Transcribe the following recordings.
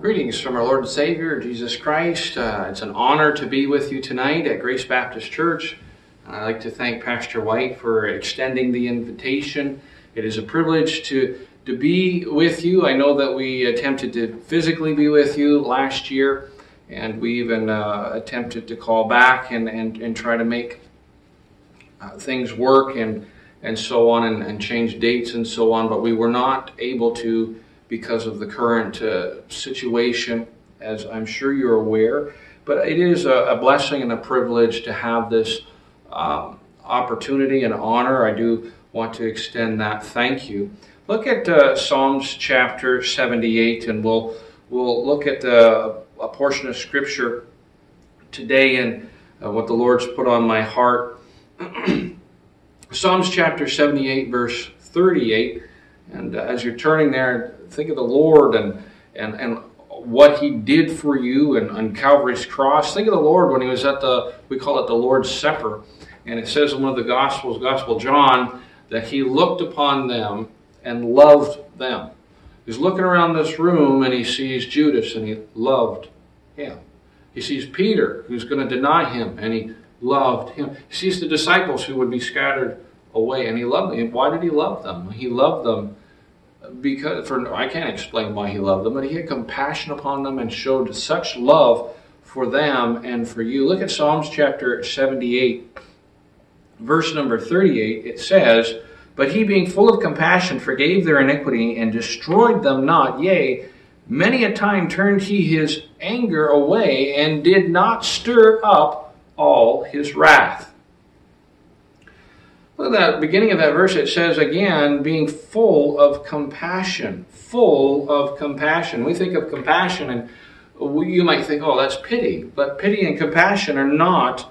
Greetings from our Lord and Savior, Jesus Christ. Uh, it's an honor to be with you tonight at Grace Baptist Church. I'd like to thank Pastor White for extending the invitation. It is a privilege to, to be with you. I know that we attempted to physically be with you last year, and we even uh, attempted to call back and, and, and try to make uh, things work and, and so on, and, and change dates and so on, but we were not able to because of the current uh, situation, as I'm sure you're aware. But it is a, a blessing and a privilege to have this um, opportunity and honor. I do want to extend that thank you. Look at uh, Psalms chapter 78, and we'll we'll look at uh, a portion of Scripture today and uh, what the Lord's put on my heart. Psalms chapter 78, verse 38. And uh, as you're turning there, think of the Lord and, and, and what He did for you and on Calvary's cross. Think of the Lord when He was at the, we call it the Lord's Supper. And it says in one of the Gospels, Gospel John, that He looked upon them and loved them. He's looking around this room and he sees Judas and he loved him. He sees Peter, who's going to deny him, and he loved him. He sees the disciples who would be scattered away, and he loved them. Why did he love them? He loved them because for I can't explain why he loved them, but he had compassion upon them and showed such love for them and for you. Look at Psalms chapter 78, verse number 38. It says, But he being full of compassion forgave their iniquity and destroyed them not. Yea, many a time turned he his anger away and did not stir up all his wrath. Look at that beginning of that verse. It says again, being full of compassion. Full of compassion. We think of compassion and you might think, oh, that's pity. But pity and compassion are not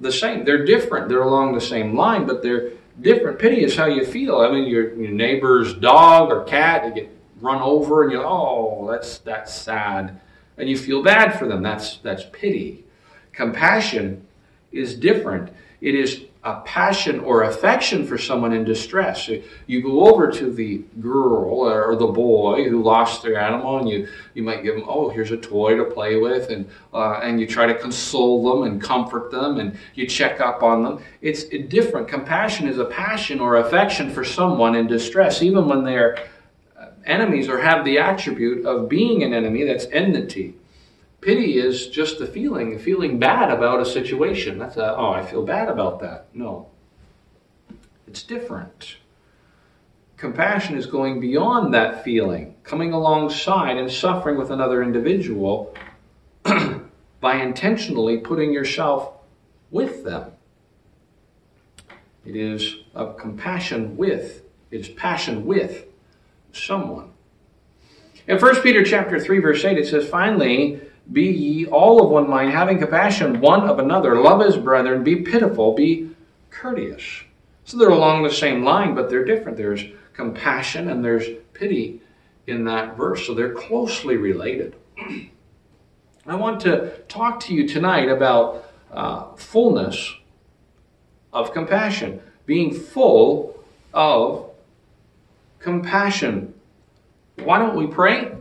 the same. They're different. They're along the same line, but they're different. Pity is how you feel. I mean, your, your neighbor's dog or cat, they get run over and you're, oh, that's, that's sad. And you feel bad for them. That's, that's pity. Compassion is different. It is a passion or affection for someone in distress. You go over to the girl or the boy who lost their animal, and you, you might give them, oh, here's a toy to play with, and, uh, and you try to console them and comfort them, and you check up on them. It's different. Compassion is a passion or affection for someone in distress, even when they're uh, enemies or have the attribute of being an enemy, that's enmity. Pity is just the feeling, feeling bad about a situation. That's a, oh, I feel bad about that. No. It's different. Compassion is going beyond that feeling, coming alongside and suffering with another individual by intentionally putting yourself with them. It is of compassion with, it is passion with someone. In 1 Peter chapter 3, verse 8, it says, Finally, be ye all of one mind, having compassion one of another. Love as brethren. Be pitiful. Be courteous. So they're along the same line, but they're different. There's compassion and there's pity in that verse. So they're closely related. I want to talk to you tonight about uh, fullness of compassion, being full of compassion. Why don't we pray?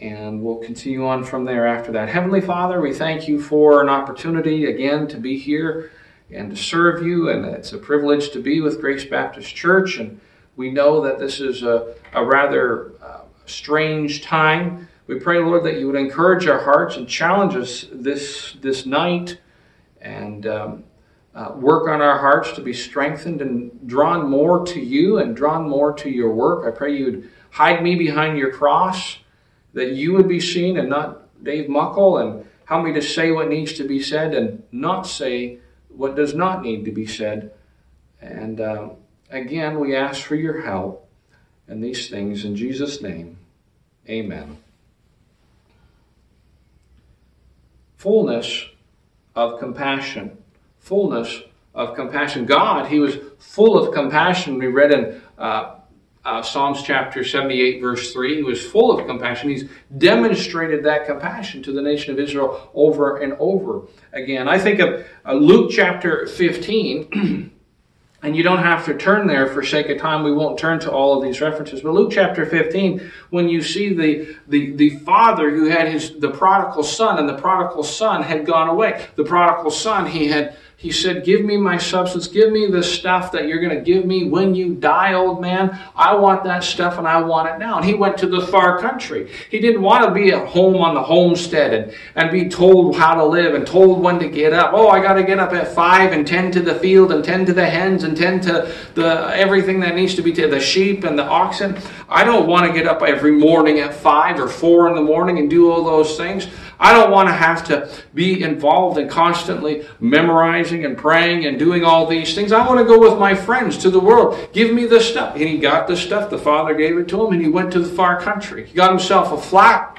And we'll continue on from there after that. Heavenly Father, we thank you for an opportunity again to be here and to serve you, and it's a privilege to be with Grace Baptist Church. And we know that this is a, a rather uh, strange time. We pray, Lord, that you would encourage our hearts and challenge us this this night, and um, uh, work on our hearts to be strengthened and drawn more to you and drawn more to your work. I pray you would hide me behind your cross that you would be seen and not Dave Muckle, and help me to say what needs to be said and not say what does not need to be said. And um, again, we ask for your help in these things in Jesus' name. Amen. Fullness of compassion. Fullness of compassion. God, He was full of compassion. We read in uh, uh, Psalms chapter 78, verse 3. He was full of compassion. He's demonstrated that compassion to the nation of Israel over and over again. I think of uh, Luke chapter 15. And you don't have to turn there for sake of time. We won't turn to all of these references. But Luke chapter 15, when you see the, the, the father who had his the prodigal son, and the prodigal son had gone away. The prodigal son, he had he said, Give me my substance. Give me the stuff that you're going to give me when you die, old man. I want that stuff and I want it now. And he went to the far country. He didn't want to be at home on the homestead and, and be told how to live and told when to get up. Oh, I got to get up at five and tend to the field and tend to the hens and tend to the everything that needs to be to the sheep and the oxen. I don't want to get up every morning at five or four in the morning and do all those things. I don't want to have to be involved in constantly memorizing and praying and doing all these things. I want to go with my friends to the world. Give me the stuff. And he got the stuff. The father gave it to him and he went to the far country. He got himself a flat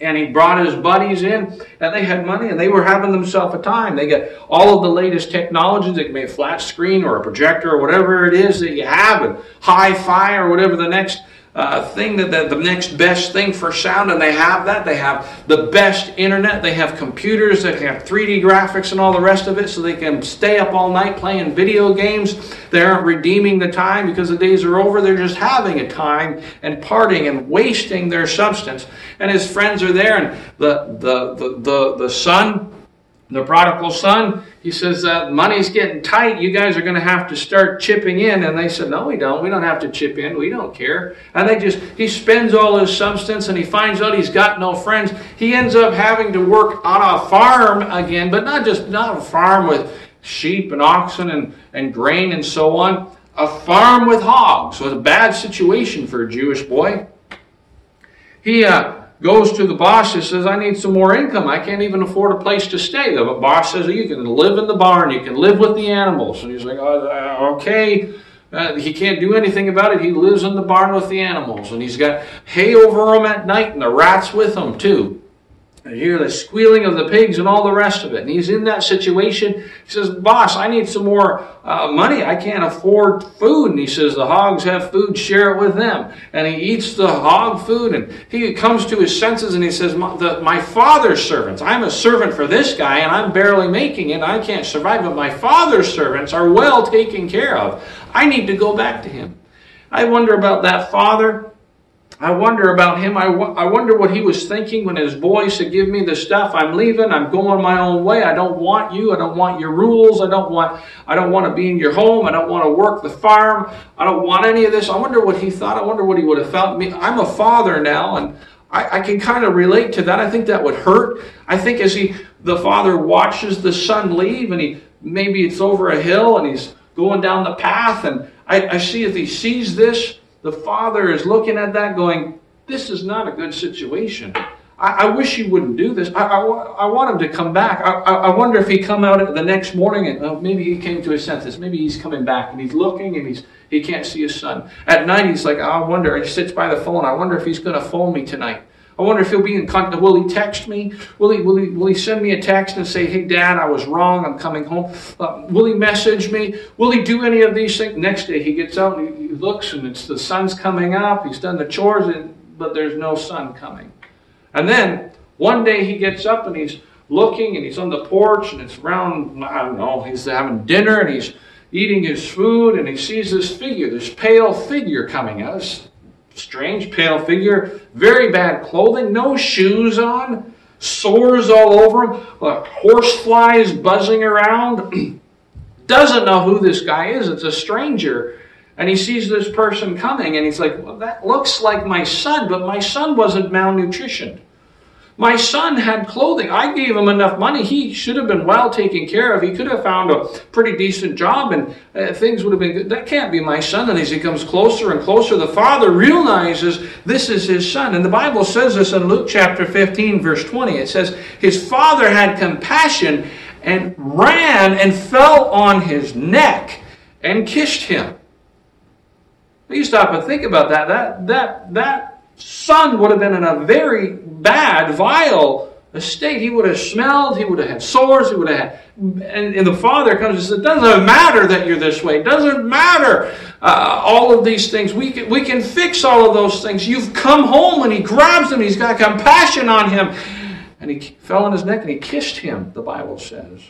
and he brought his buddies in and they had money and they were having themselves a time. They got all of the latest technologies. They can be a flat screen or a projector or whatever it is that you have and hi-fi or whatever the next uh, thing that the, next best thing for sound, and they have that. They have the best internet. They have computers They have 3D graphics and all the rest of it, so they can stay up all night playing video games. They aren't redeeming the time because the days are over. They're just having a time and partying and wasting their substance. And his friends are there, and the the the the, the son the prodigal son, he says, uh, money's getting tight. You guys are going to have to start chipping in. And they said, no, we don't. We don't have to chip in. We don't care. And they just, he spends all his substance and he finds out he's got no friends. He ends up having to work on a farm again, but not just, not a farm with sheep and oxen and, and grain and so on. A farm with hogs. It's a bad situation for a Jewish boy. He, uh, goes to the boss and says, I need some more income. I can't even afford a place to stay. The boss says, You can live in the barn, you can live with the animals. And he's like, oh, Okay. Uh, he can't do anything about it. He lives in the barn with the animals. And he's got hay over him at night and the rats with him, too. You hear the squealing of the pigs and all the rest of it. And he's in that situation. He says, Boss, I need some more uh, money. I can't afford food. And he says, The hogs have food, share it with them. And he eats the hog food and he comes to his senses and he says, My, the, my father's servants, I'm a servant for this guy and I'm barely making it. I can't survive, but my father's servants are well taken care of. I need to go back to him. I wonder about that father I wonder about him. I, I wonder what he was thinking when his boy said, Give me the stuff. I'm leaving. I'm going my own way. I don't want you. I don't want your rules. I don't want, I don't want to be in your home. I don't want to work the farm. I don't want any of this. I wonder what he thought. I wonder what he would have felt. Me, I'm a father now, and I, I can kind of relate to that. I think that would hurt. I think as he, the father watches the son leave, and he maybe it's over a hill, and he's going down the path, and I, I see if he sees this the father is looking at that going, This is not a good situation. I, I wish he wouldn't do this. I, I, I want him to come back. I, I, wonder if he come out the next morning and oh, maybe he came to his senses. Maybe he's coming back and he's looking and he's he can't see his son. At night he's like, I wonder. He sits by the phone. I wonder if he's going to phone me tonight. I wonder if he'll be in contact. Will he text me? Will he, will he, will he send me a text and say, hey, Dad, I was wrong. I'm coming home? Uh, will he message me? Will he do any of these things? Next day he gets out and he, he looks and it's the sun's coming up. He's done the chores, and, but there's no sun coming. And then one day he gets up and he's looking and he's on the porch and it's around, I don't know, he's having dinner and he's eating his food and he sees this figure, this pale figure coming out strange pale figure, very bad clothing, no shoes on, sores all over him, uh, horse flies buzzing around. Doesn't know who this guy is. It's a stranger. And he sees this person coming and he's like, well, that looks like my son, but my son wasn't malnutritioned. My son had clothing. I gave him enough money. He should have been well taken care of. He could have found a pretty decent job and uh, things would have been good. That can't be my son. And as he comes closer and closer, the father realizes this is his son. And the Bible says this in Luke chapter 15, verse 20. It says, His father had compassion and ran and fell on his neck and kissed him. You stop and think about that. That, that, that son would have been in a very bad, vile state. He would have smelled, he would have had sores, he would have had. And, and the father comes and says, It doesn't matter that you're this way. It doesn't matter uh, all of these things. We can, we can fix all of those things. You've come home and he grabs him, he's got compassion on him. And he fell on his neck and he kissed him, the Bible says.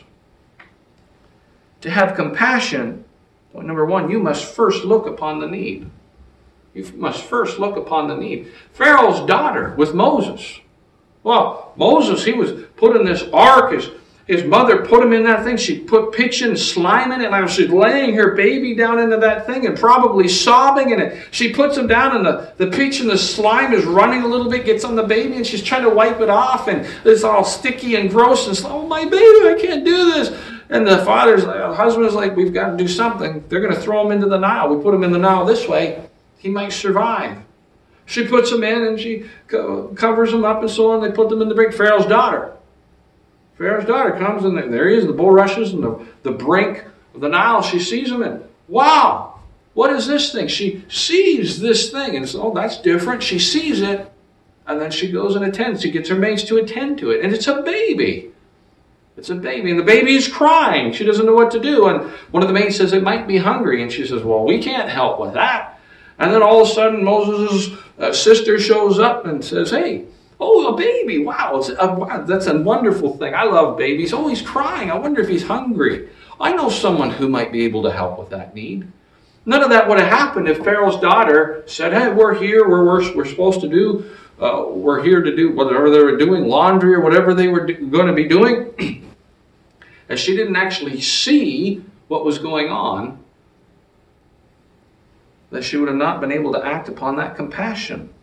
To have compassion number one, you must first look upon the need. You must first look upon the need. Pharaoh's daughter with Moses. Well, Moses, he was put in this ark. His, his mother put him in that thing. She put pitch and slime in it. And she's laying her baby down into that thing and probably sobbing in it. She puts him down and the, the pitch and the slime is running a little bit, gets on the baby, and she's trying to wipe it off. And it's all sticky and gross. And oh, my baby, I can't do this. And the father's, the husband's like, we've got to do something. They're going to throw him into the Nile. We put him in the Nile this way. He might survive. She puts him in and she covers him up and so on. They put them in the brink. Pharaoh's daughter. Pharaoh's daughter comes and there he is, the bulrushes and the, the brink of the Nile. She sees him and, wow, what is this thing? She sees this thing and says, oh, that's different. She sees it and then she goes and attends. She gets her maids to attend to it. And it's a baby. It's a baby. And the baby is crying. She doesn't know what to do. And one of the maids says, it might be hungry. And she says, well, we can't help with that. And then all of a sudden, Moses' uh, sister shows up and says, Hey, oh, a baby. Wow, a, wow, that's a wonderful thing. I love babies. Oh, he's crying. I wonder if he's hungry. I know someone who might be able to help with that need. None of that would have happened if Pharaoh's daughter said, Hey, we're here. We're, we're, we're supposed to do, uh, we're here to do whatever they were doing, laundry or whatever they were do, going to be doing. and she didn't actually see what was going on that she would have not been able to act upon that compassion.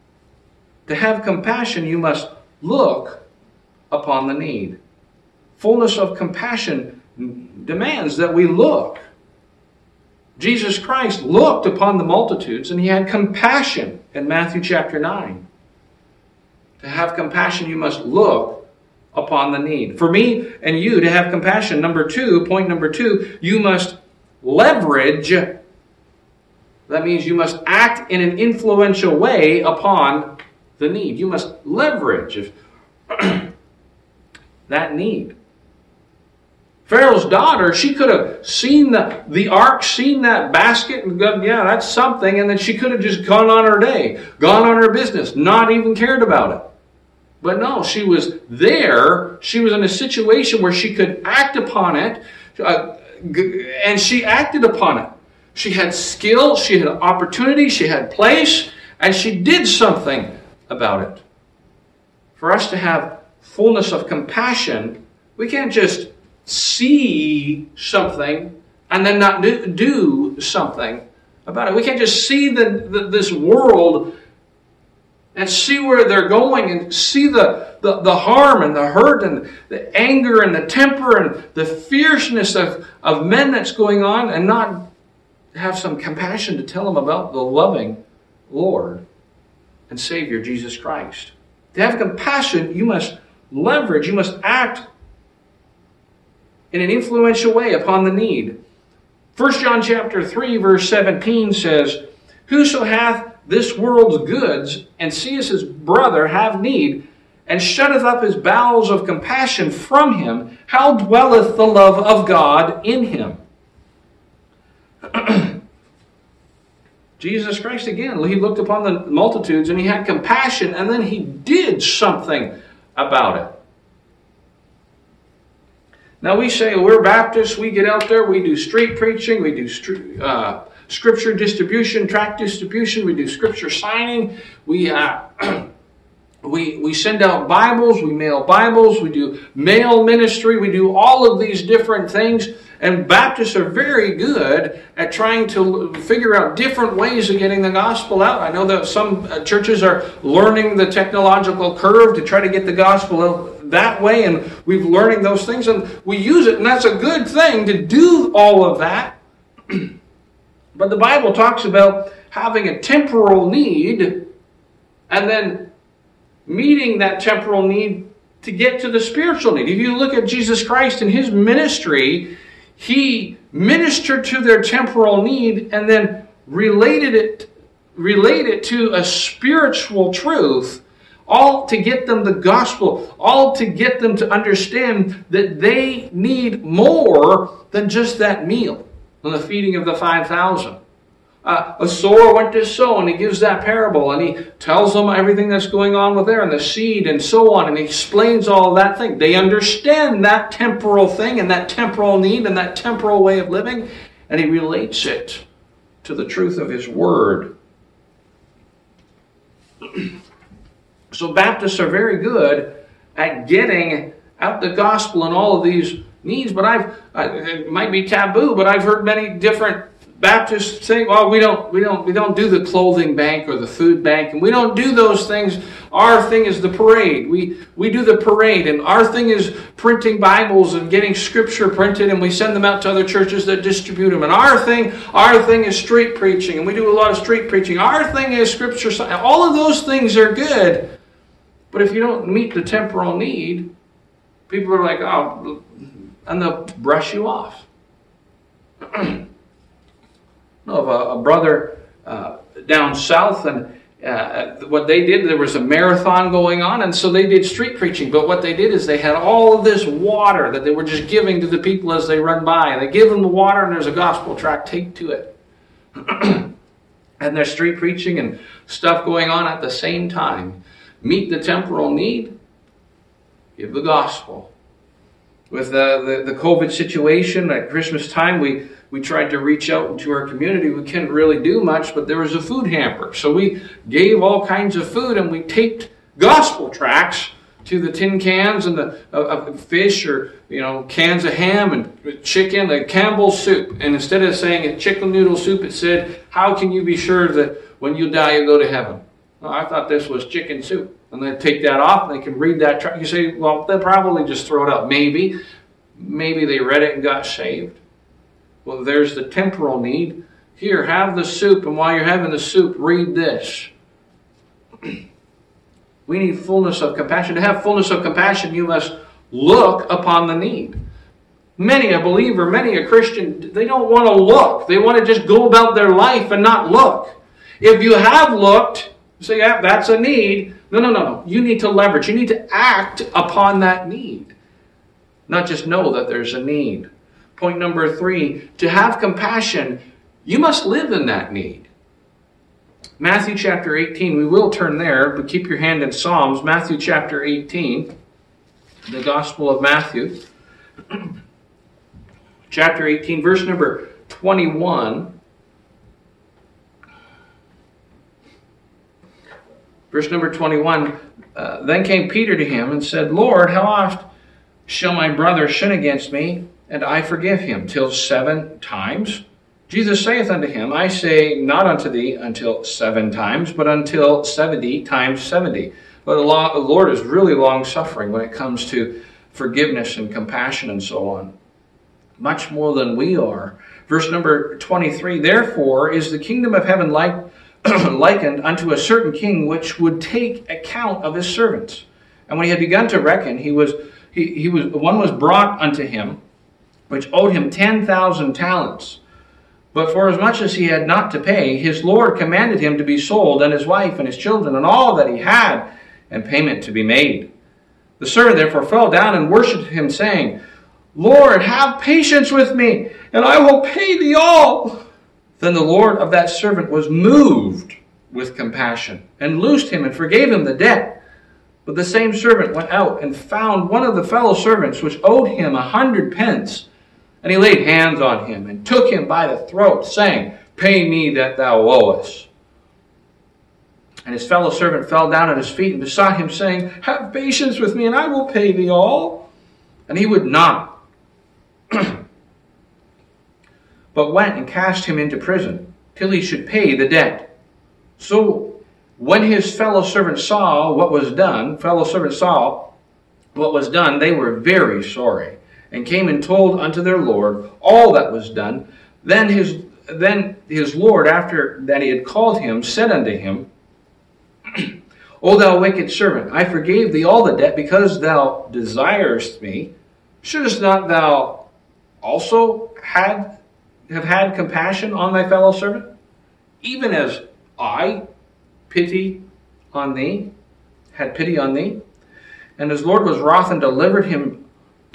To have compassion, you must look upon the need. Fullness of compassion demands that we look. Jesus Christ looked upon the multitudes and he had compassion in Matthew chapter 9. To have compassion, you must look upon the need. For me and you to have compassion, number two, point number two, you must leverage that means you must act in an influential way upon the need. You must leverage that need. Pharaoh's daughter, she could have seen the, the ark, seen that basket, and gone, yeah, that's something, and then she could have just gone on her day, gone on her business, not even cared about it. But no, she was there. She was in a situation where she could act upon it, uh, and she acted upon it. She had skill, she had opportunity, she had place, and she did something about it. For us to have fullness of compassion, we can't just see something and then not do, do something about it. We can't just see the, the, this world and see where they're going and see the, the, the harm and the hurt and the anger and the temper and the fierceness of, of men that's going on and not have some compassion to tell them about the loving Lord and Savior Jesus Christ. To have compassion, you must leverage, you must act in an influential way upon the need. 1 John chapter 3 verse 17 says, Whoso hath this world's goods and seeth his brother have need, and shutteth up his bowels of compassion from him, how dwelleth the love of God in him? Jesus Christ again, he looked upon the multitudes and he had compassion and then he did something about it. Now we say we're Baptists, we get out there, we do street preaching, we do uh, scripture distribution, tract distribution, we do scripture signing, we uh, we we send out Bibles, we mail Bibles, we do mail ministry, we do all of these different things and Baptists are very good at trying to figure out different ways of getting the gospel out. I know that some uh, churches are learning the technological curve to try to get the gospel out that way, and we're learning those things, and we use it, and that's a good thing to do all of that. but the Bible talks about having a temporal need and then meeting that temporal need to get to the spiritual need. If you look at Jesus Christ and his ministry, he ministered to their temporal need and then related it related to a spiritual truth all to get them the gospel all to get them to understand that they need more than just that meal on the feeding of the 5000 uh, a sower went to sow, and he gives that parable, and he tells them everything that's going on with there, and the seed, and so on, and he explains all that thing. They understand that temporal thing, and that temporal need, and that temporal way of living, and he relates it to the truth of his word. so Baptists are very good at getting out the gospel and all of these needs, but I've it might be taboo, but I've heard many different Baptists say, well, we don't, we don't, we don't do the clothing bank or the food bank, and we don't do those things. Our thing is the parade. We we do the parade, and our thing is printing Bibles and getting Scripture printed, and we send them out to other churches that distribute them. And our thing, our thing is street preaching, and we do a lot of street preaching. Our thing is Scripture. All of those things are good, but if you don't meet the temporal need, people are like, oh, and they'll brush you off. of a, a brother uh, down south, and uh, what they did, there was a marathon going on, and so they did street preaching. But what they did is they had all of this water that they were just giving to the people as they run by. And they give them the water, and there's a gospel tract taped to it. and there's street preaching and stuff going on at the same time. Meet the temporal need, give the gospel. With the, the, the COVID situation at Christmas time, we we tried to reach out to our community. We couldn't really do much, but there was a food hamper. So we gave all kinds of food and we taped gospel tracts to the tin cans and the uh, fish or you know cans of ham and chicken, the Campbell's soup. And instead of saying a chicken noodle soup, it said, "How can you be sure that when you die you go to heaven?" Well, I thought this was chicken soup, and they take that off and they can read that. Tract. You say, "Well, they'll probably just throw it out." Maybe, maybe they read it and got saved. Well, there's the temporal need. Here, have the soup, and while you're having the soup, read this. we need fullness of compassion. To have fullness of compassion, you must look upon the need. Many a believer, many a Christian, they don't want to look. They want to just go about their life and not look. If you have looked, say, yeah, that's a need. No, no, no, no. You need to leverage. You need to act upon that need. Not just know that there's a need. Point number three to have compassion, you must live in that need. Matthew chapter 18, we will turn there, but keep your hand in Psalms. Matthew chapter 18, the Gospel of Matthew. chapter 18, verse number 21. Verse number 21 uh, Then came Peter to him and said, Lord, how oft shall my brother sin against me and I forgive him till seven times? Jesus saith unto him, I say not unto thee until seven times, but until seventy times seventy. But the Lord is really long suffering when it comes to forgiveness and compassion and so on. Much more than we are. Verse number 23 Therefore is the kingdom of heaven like, likened unto a certain king which would take account of his servants. And when he had begun to reckon, he was he, he was one was brought unto him which owed him 10,000 talents. But for as much as he had not to pay, his Lord commanded him to be sold, and his wife and his children, and all that he had, and payment to be made. The servant therefore fell down and worshipped him, saying, Lord, have patience with me, and I will pay thee all. Then the Lord of that servant was moved with compassion, and loosed him, and forgave him the debt. But the same servant went out and found one of the fellow servants which owed him a hundred pence and he laid hands on him and took him by the throat, saying, Pay me that thou owest. And his fellow servant fell down at his feet and besought him, saying, Have patience with me, and I will pay thee all. And he would not, but went and cast him into prison till he should pay the debt. So when his fellow servants saw what was done, fellow servants saw what was done, they were very sorry and came and told unto their Lord all that was done. Then his, then his Lord, after that he had called him, said unto him, O thou wicked servant, I forgave thee all the debt because thou desirest me. Shouldst not thou also had, have had compassion on thy fellow servant, even as I pity on thee, had pity on thee? And his Lord was wroth and delivered him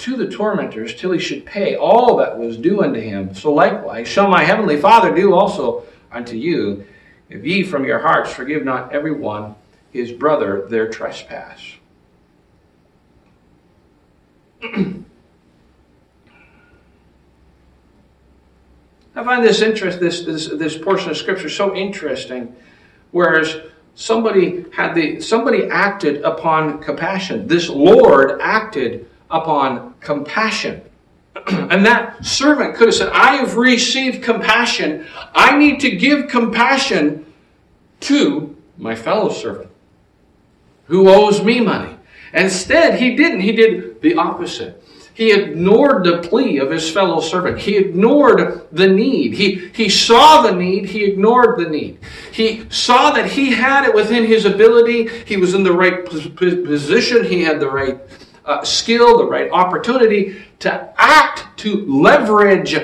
to the tormentors till he should pay all that was due unto him. So likewise shall my heavenly Father do also unto you, if ye from your hearts forgive not every one his brother their trespass. I find this interest, this, this, this portion of scripture so interesting. Whereas somebody had the somebody acted upon compassion. This Lord acted upon compassion. and that servant could have said, I have received compassion. I need to give compassion to my fellow servant who owes me money. Instead, he didn't. He did the opposite. He ignored the plea of his fellow servant. He ignored the need. He, he saw the need. He ignored the need. He saw that he had it within his ability. He was in the right position. He had the right uh, skill, the right opportunity to act, to leverage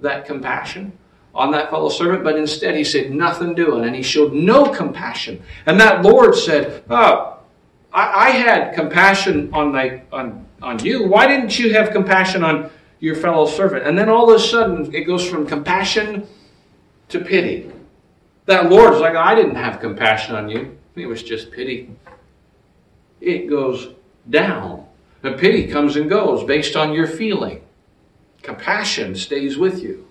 that compassion on that fellow servant, but instead he said, Nothing doing, and he showed no compassion. And that Lord said, Oh, I, I had compassion on, my, on on you. Why didn't you have compassion on your fellow servant? And then all of a sudden, it goes from compassion to pity. That Lord's like, I didn't have compassion on you. It was just pity. It goes down. The pity comes and goes based on your feeling. Compassion stays with you.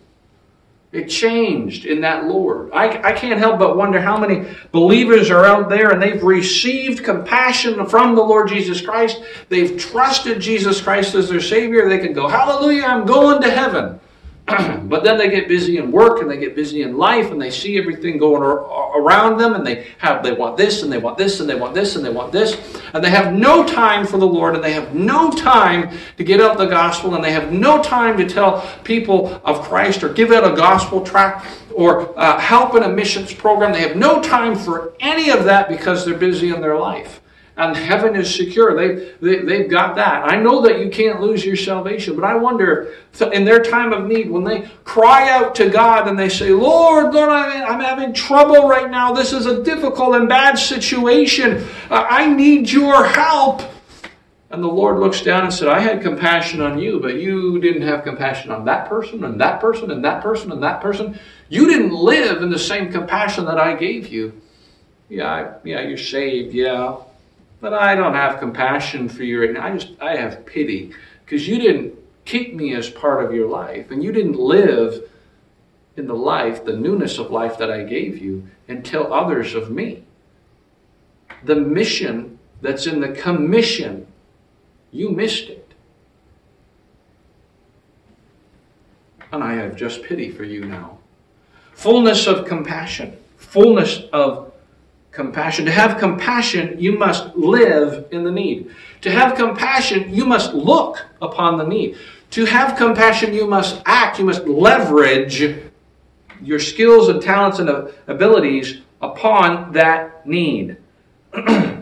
It changed in that Lord. I, I can't help but wonder how many believers are out there and they've received compassion from the Lord Jesus Christ. They've trusted Jesus Christ as their Savior. They can go, Hallelujah, I'm going to heaven. but then they get busy in work and they get busy in life and they see everything going around them and they have they want this and they want this and they want this and they want this and they have no time for the Lord and they have no time to get out the gospel and they have no time to tell people of Christ or give out a gospel tract or uh, help in a missions program. They have no time for any of that because they're busy in their life and heaven is secure. They, they, they've got that. I know that you can't lose your salvation, but I wonder in their time of need, when they cry out to God and they say, Lord, Lord, I'm having trouble right now. This is a difficult and bad situation. I need your help. And the Lord looks down and said, I had compassion on you, but you didn't have compassion on that person and that person and that person and that person. You didn't live in the same compassion that I gave you. Yeah, yeah, you're saved, yeah. But I don't have compassion for you right now. I just, I have pity because you didn't keep me as part of your life and you didn't live in the life, the newness of life that I gave you and tell others of me. The mission that's in the commission, you missed it. And I have just pity for you now. Fullness of compassion, fullness of compassion. To have compassion, you must live in the need. To have compassion, you must look upon the need. To have compassion, you must act, you must leverage your skills and talents and abilities upon that need.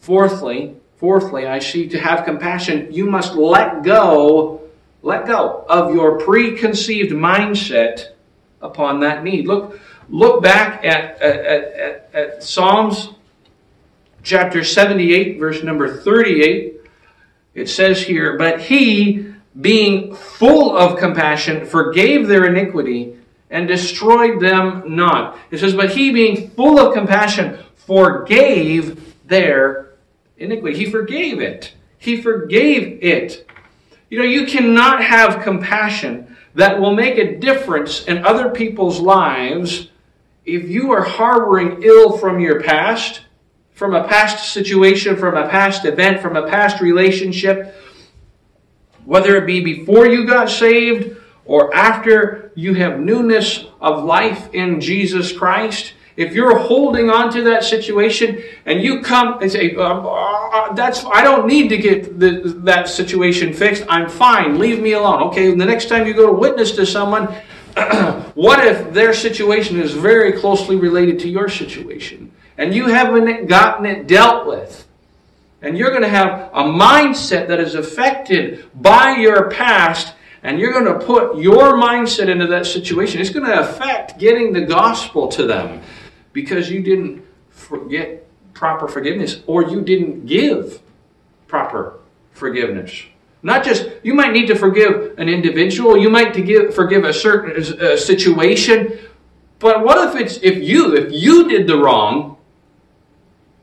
fourthly, fourthly, I see to have compassion, you must let go, let go of your preconceived mindset upon that need. Look, look back at, at, at, at Psalms chapter 78, verse number 38. It says here, But he, being full of compassion, forgave their iniquity and destroyed them not. It says, But he, being full of compassion, forgave their iniquity. He forgave it. He forgave it. You know, you cannot have compassion that will make a difference in other people's lives if you are harboring ill from your past, from a past situation, from a past event, from a past relationship, whether it be before you got saved or after you have newness of life in Jesus Christ, if you're holding on to that situation and you come and say, uh, uh, "That's I don't need to get the, that situation fixed. I'm fine. Leave me alone." Okay. The next time you go to witness to someone, what if their situation is very closely related to your situation and you haven't gotten it dealt with? And you're going to have a mindset that is affected by your past, and you're going to put your mindset into that situation. It's going to affect getting the gospel to them because you didn't get proper forgiveness or you didn't give proper forgiveness. Not just, you might need to forgive an individual, you might to give, forgive a certain situation, but what if it's, if you, if you did the wrong,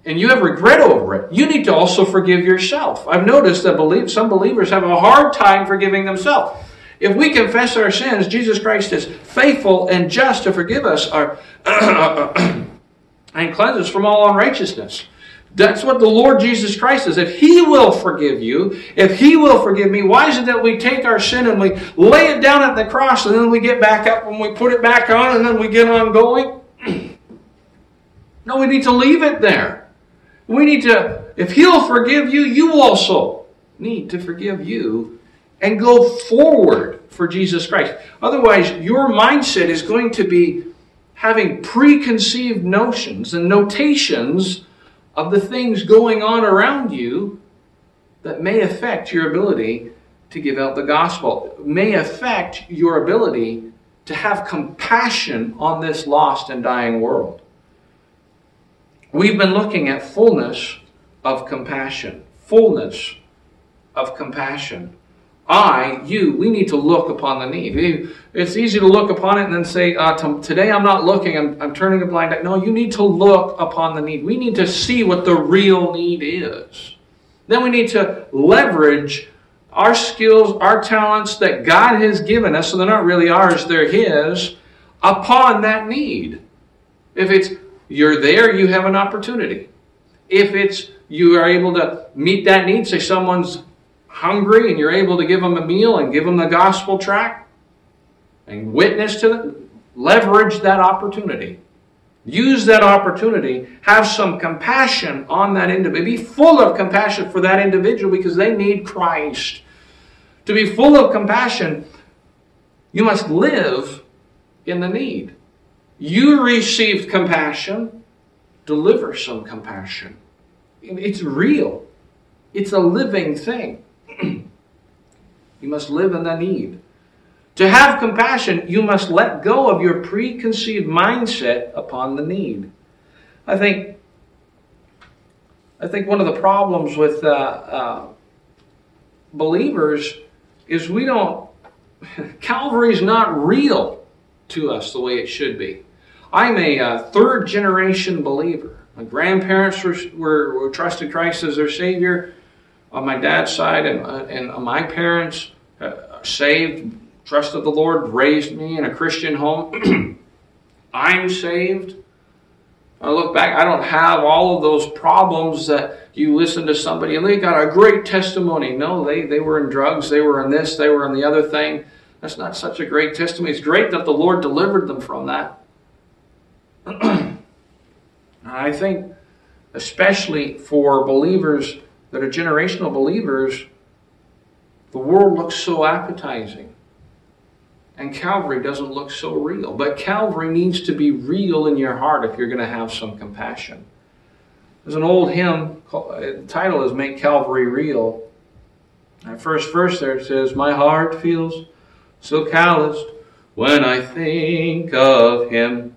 and you have regret over it, you need to also forgive yourself. I've noticed that believe, some believers have a hard time forgiving themselves. If we confess our sins, Jesus Christ is faithful and just to forgive us our, and cleanse us from all unrighteousness. That's what the Lord Jesus Christ is. If He will forgive you, if He will forgive me, why is it that we take our sin and we lay it down at the cross and then we get back up and we put it back on and then we get on going? no, we need to leave it there. We need to, if He'll forgive you, you also need to forgive you and go forward for Jesus Christ. Otherwise, your mindset is going to be having preconceived notions and notations of the things going on around you that may affect your ability to give out the gospel, may affect your ability to have compassion on this lost and dying world. We've been looking at fullness of compassion. Fullness of compassion. I, you, we need to look upon the need. It's easy to look upon it and then say, uh, Today I'm not looking, I'm, I'm turning a blind eye. No, you need to look upon the need. We need to see what the real need is. Then we need to leverage our skills, our talents that God has given us, so they're not really ours, they're His, upon that need. If it's you're there, you have an opportunity. If it's you are able to meet that need, say someone's hungry and you're able to give them a meal and give them the gospel tract and witness to them, leverage that opportunity. Use that opportunity. Have some compassion on that individual. Be full of compassion for that individual because they need Christ. To be full of compassion, you must live in the need. You received compassion, deliver some compassion. It's real, it's a living thing. You must live in the need. To have compassion, you must let go of your preconceived mindset upon the need. I think, I think one of the problems with uh, uh, believers is we don't, Calvary is not real to us the way it should be. I'm a uh, third generation believer. My grandparents were, were, were trusted Christ as their Savior on my dad's side and, uh, and my parents uh, saved, trusted the Lord, raised me in a Christian home. I'm saved. I look back, I don't have all of those problems that you listen to somebody and they got a great testimony. No, they, they were in drugs, they were in this, they were in the other thing. That's not such a great testimony. It's great that the Lord delivered them from that. I think, especially for believers that are generational believers, the world looks so appetizing. And Calvary doesn't look so real. But Calvary needs to be real in your heart if you're going to have some compassion. There's an old hymn, uh, the title is Make Calvary Real. That first verse there says, My heart feels so calloused when I think of him.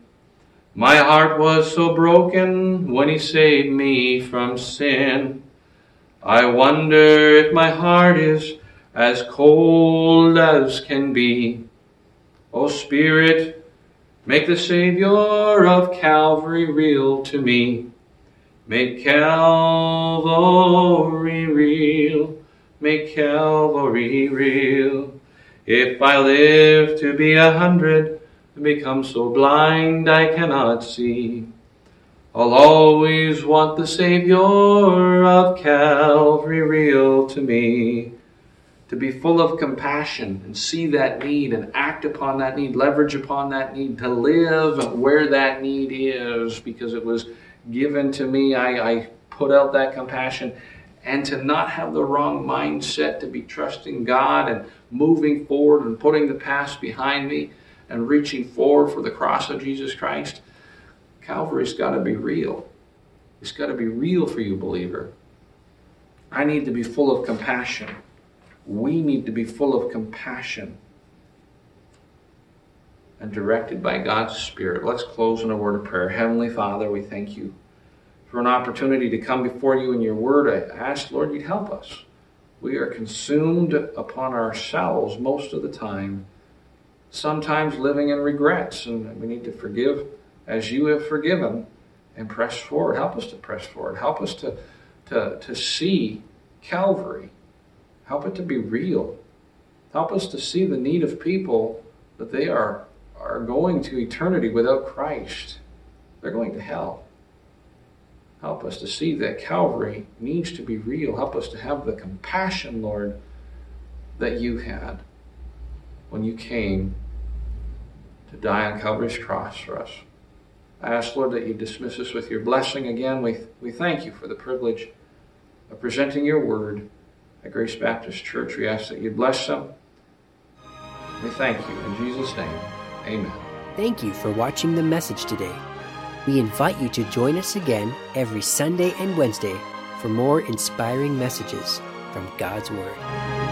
My heart was so broken when he saved me from sin. I wonder if my heart is as cold as can be. O Spirit, make the Savior of Calvary real to me. Make Calvary real, make Calvary real. If I live to be a hundred and become so blind I cannot see, I'll always want the Savior of Calvary real to me. To be full of compassion and see that need and act upon that need, leverage upon that need, to live where that need is because it was given to me. I, I put out that compassion and to not have the wrong mindset, to be trusting God and moving forward and putting the past behind me and reaching forward for the cross of Jesus Christ. Calvary's got to be real. It's got to be real for you, believer. I need to be full of compassion. We need to be full of compassion and directed by God's Spirit. Let's close in a word of prayer. Heavenly Father, we thank you for an opportunity to come before you in your word. I ask, Lord, you'd help us. We are consumed upon ourselves most of the time, sometimes living in regrets, and we need to forgive as you have forgiven and press forward. Help us to press forward. Help us to, to, to see Calvary. Help it to be real. Help us to see the need of people that they are, are going to eternity without Christ. They're going to hell. Help us to see that Calvary needs to be real. Help us to have the compassion, Lord, that you had when you came to die on Calvary's cross for us. I ask, Lord, that you dismiss us with your blessing again. We, we thank you for the privilege of presenting your word at Grace Baptist Church. We ask that you bless them. We thank you. In Jesus' name, amen. Thank you for watching the message today. We invite you to join us again every Sunday and Wednesday for more inspiring messages from God's Word.